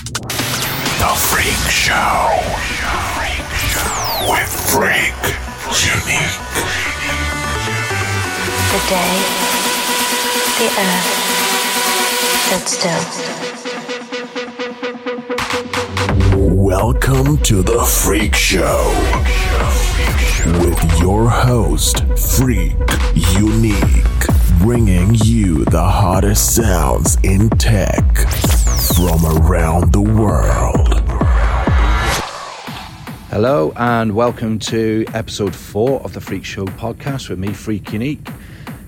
The Freaq Show. Freaq Show. With Freak Unique. The day the earth stood still. Welcome to The Freaq Show. With your host, Freak Unique. Bringing you the hottest sounds in tech from around the world. Hello, and welcome to episode four of the Freaq Show podcast with me, Freak Unique.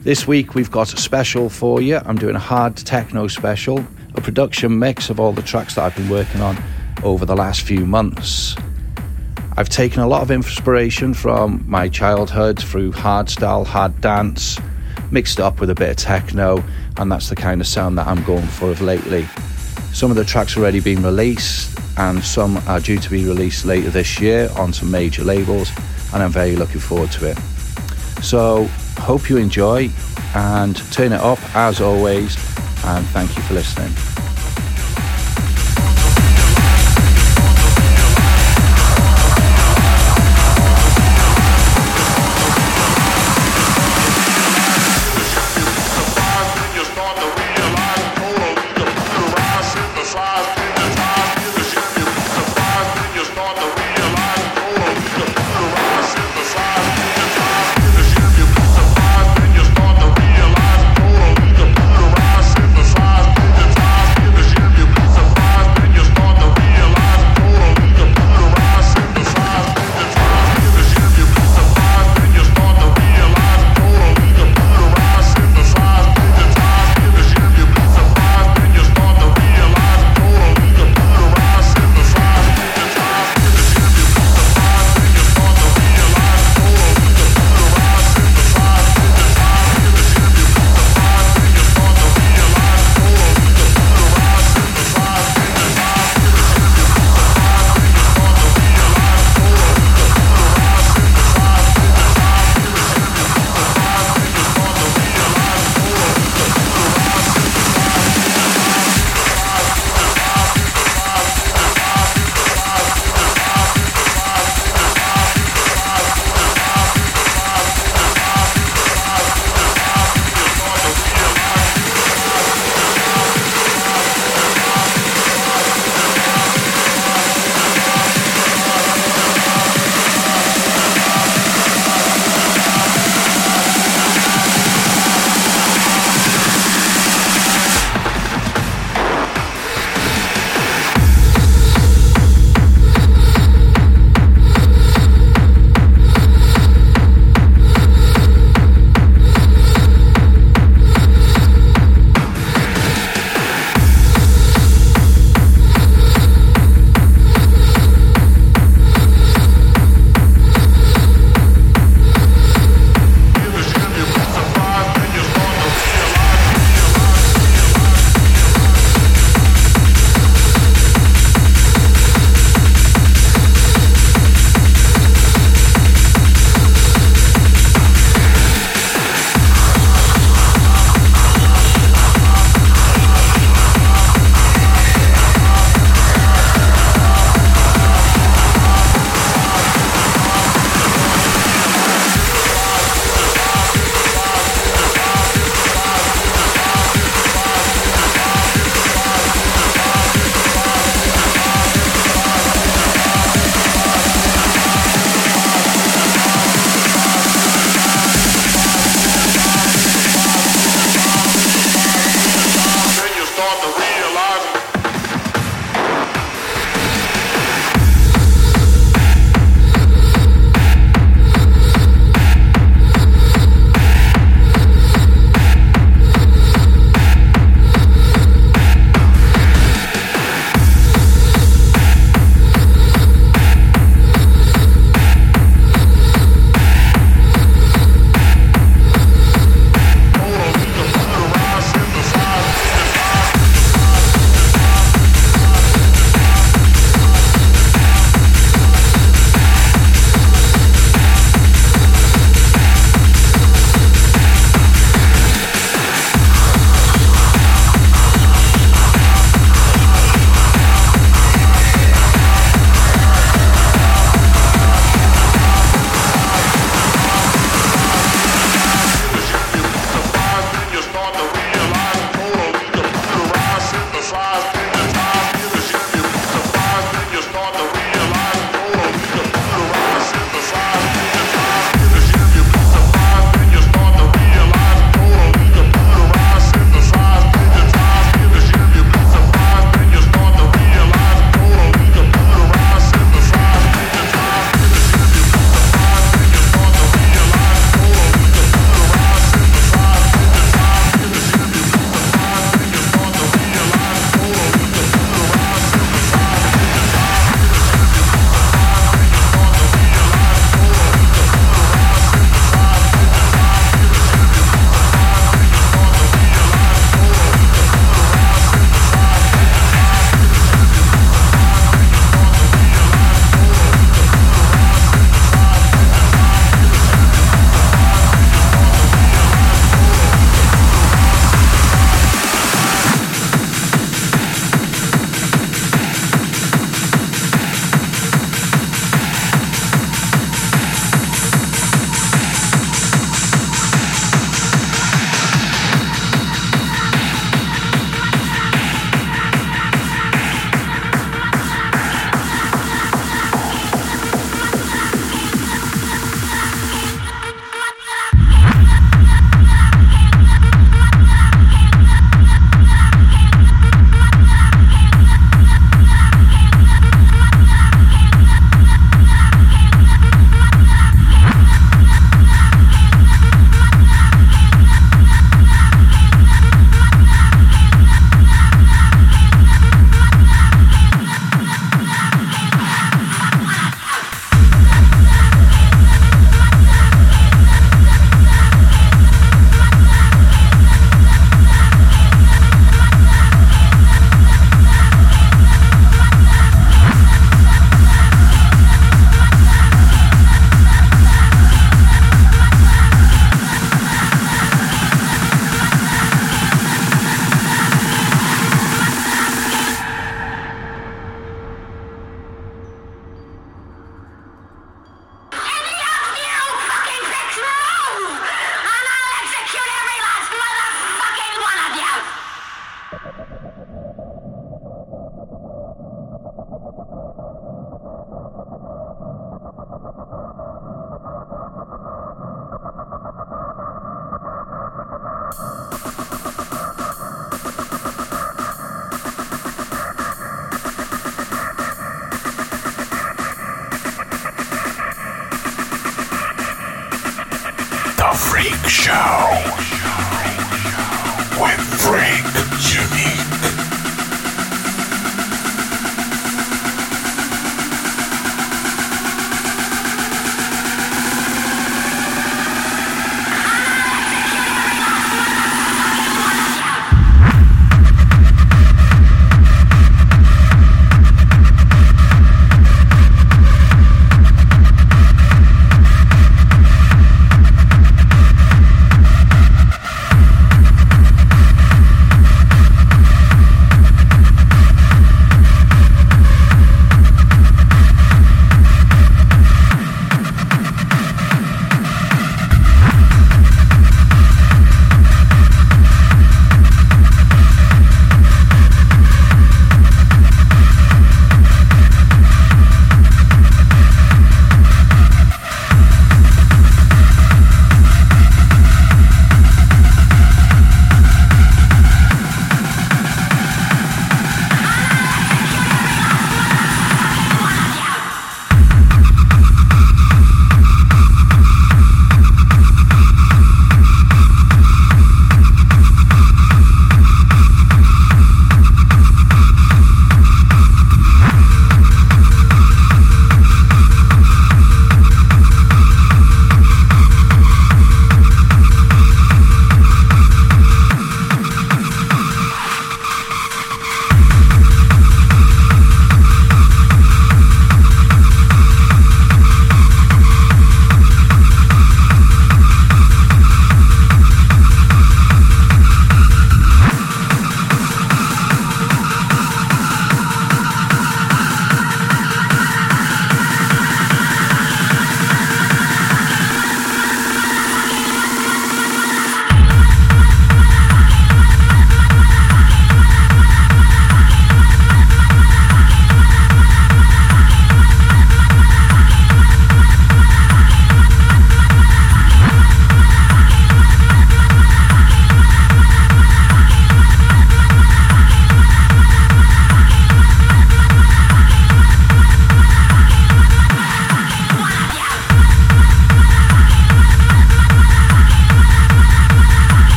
This week we've got a special for you. I'm doing a hard techno special, a production mix of all the tracks that I've been working on over the last few months. I've taken a lot of inspiration from my childhood through hardstyle, hard dance, mixed up with a bit of techno, and that's the kind of sound that I'm going for of lately. Some of the tracks already been released, and some are due to be released later this year on some major labels, and I'm very looking forward to it. So, hope you enjoy and turn it up as always, and thank you for listening.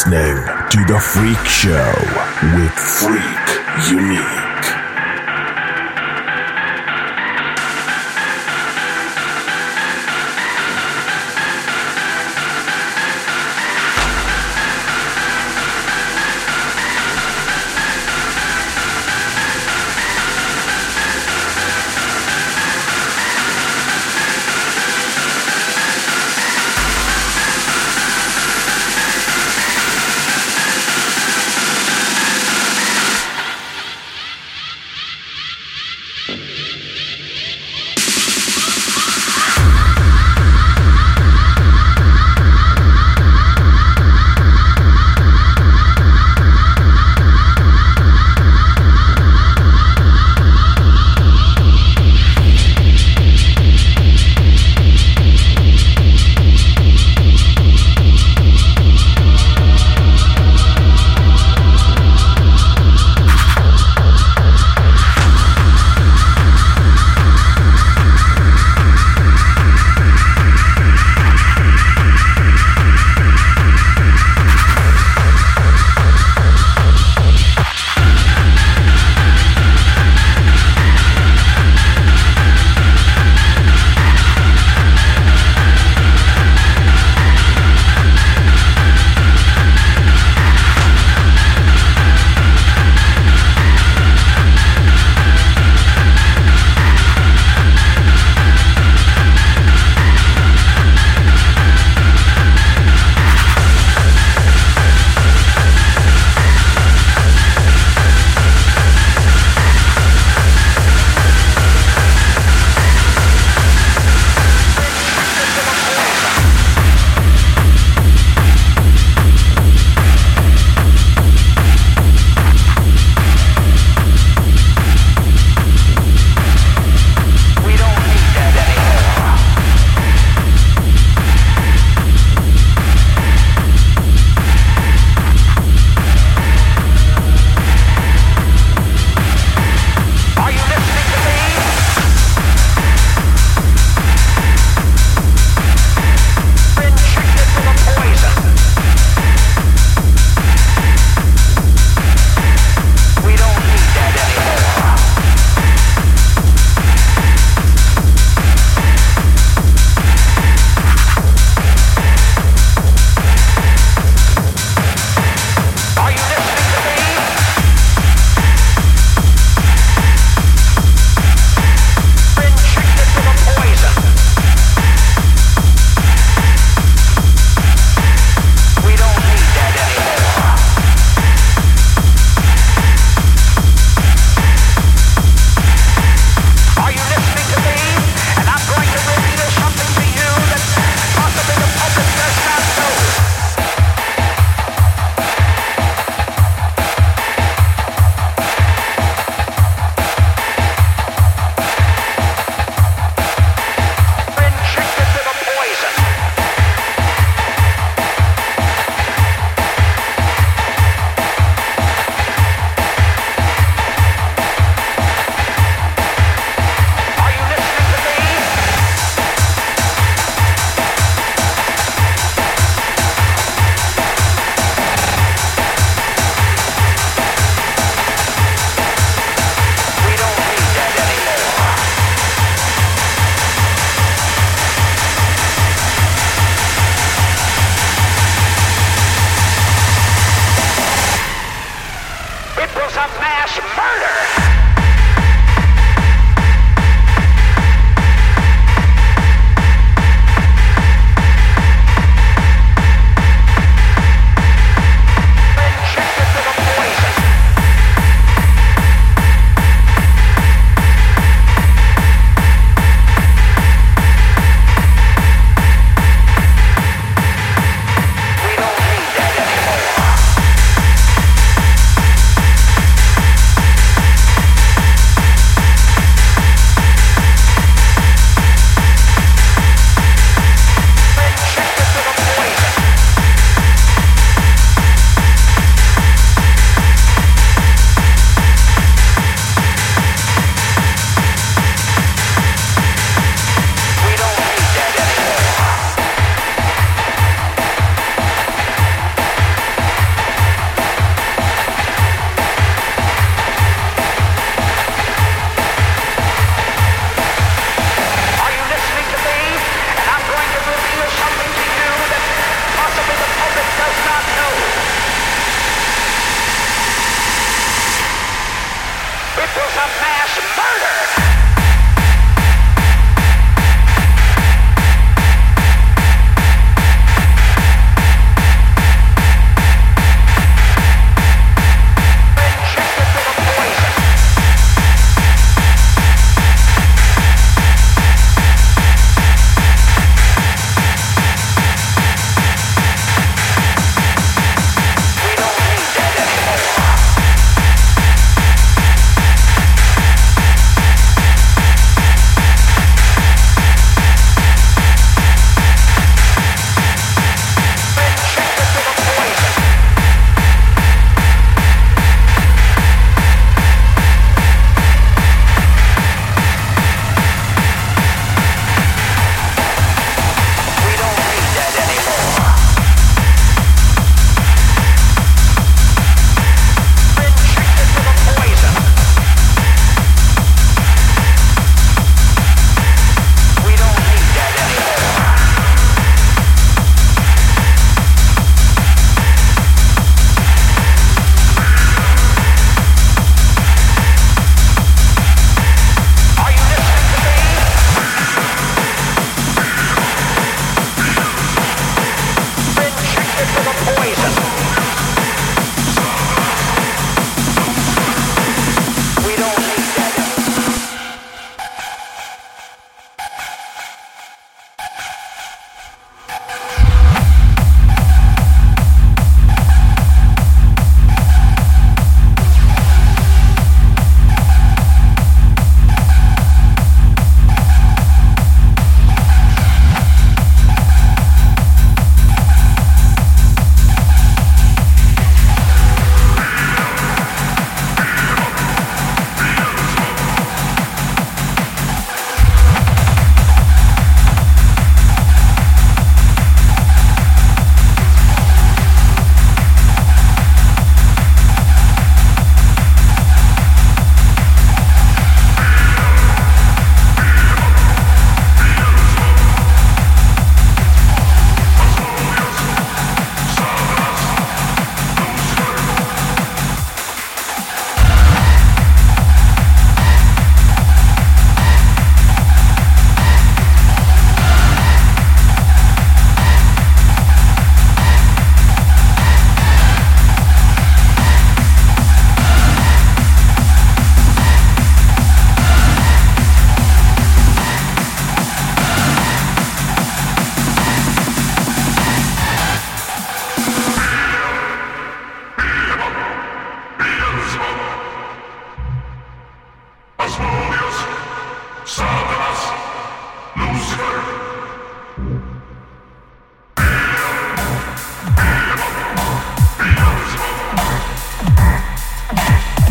Listening to The Freaq Show with Freak Unique.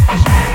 Thank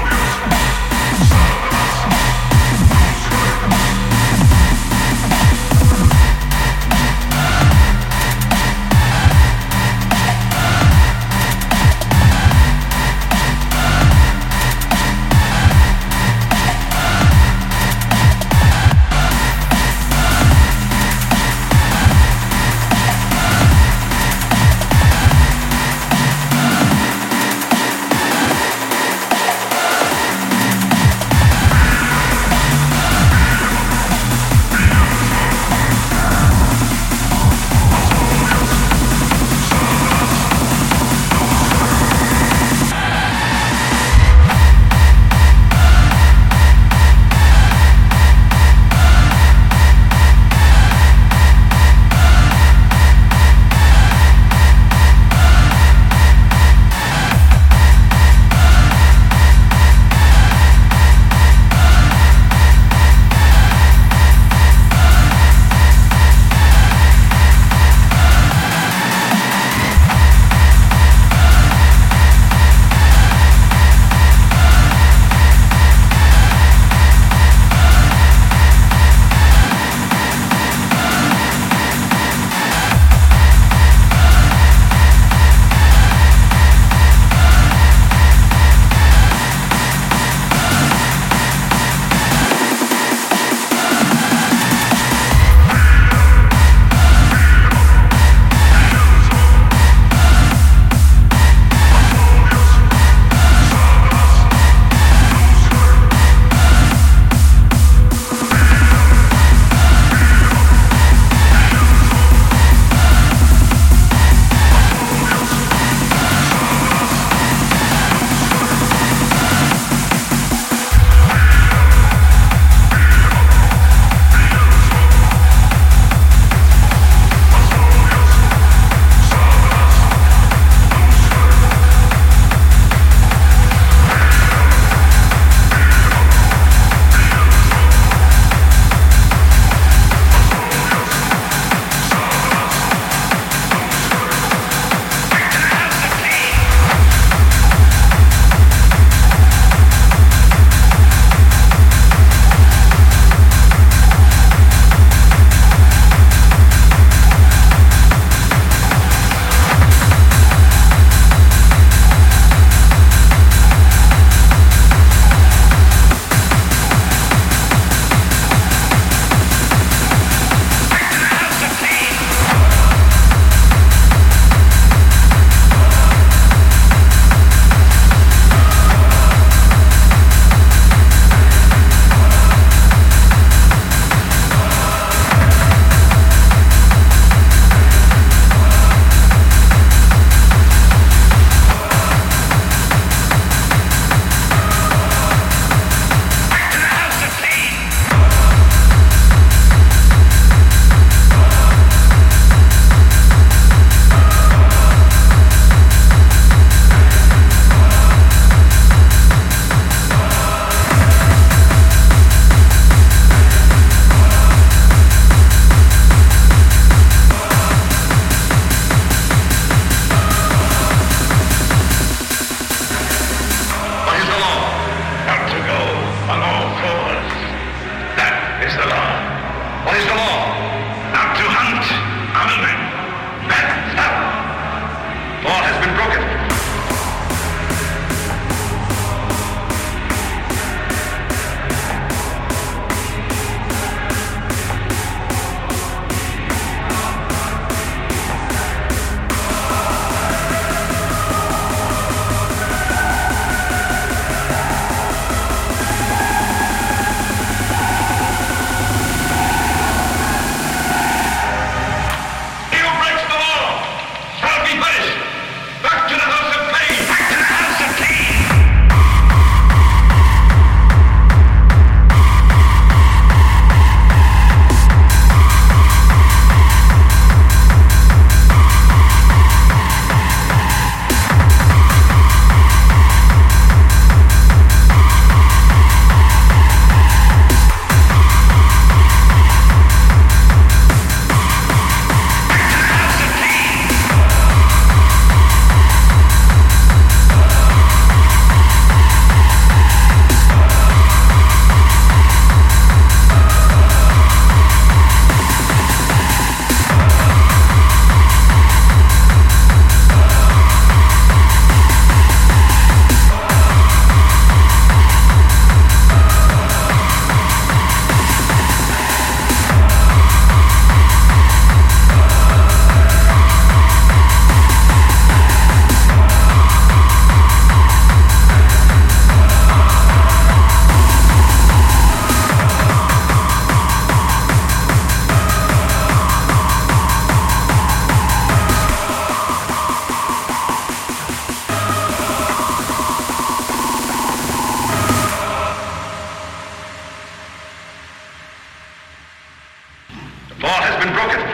The law has been broken.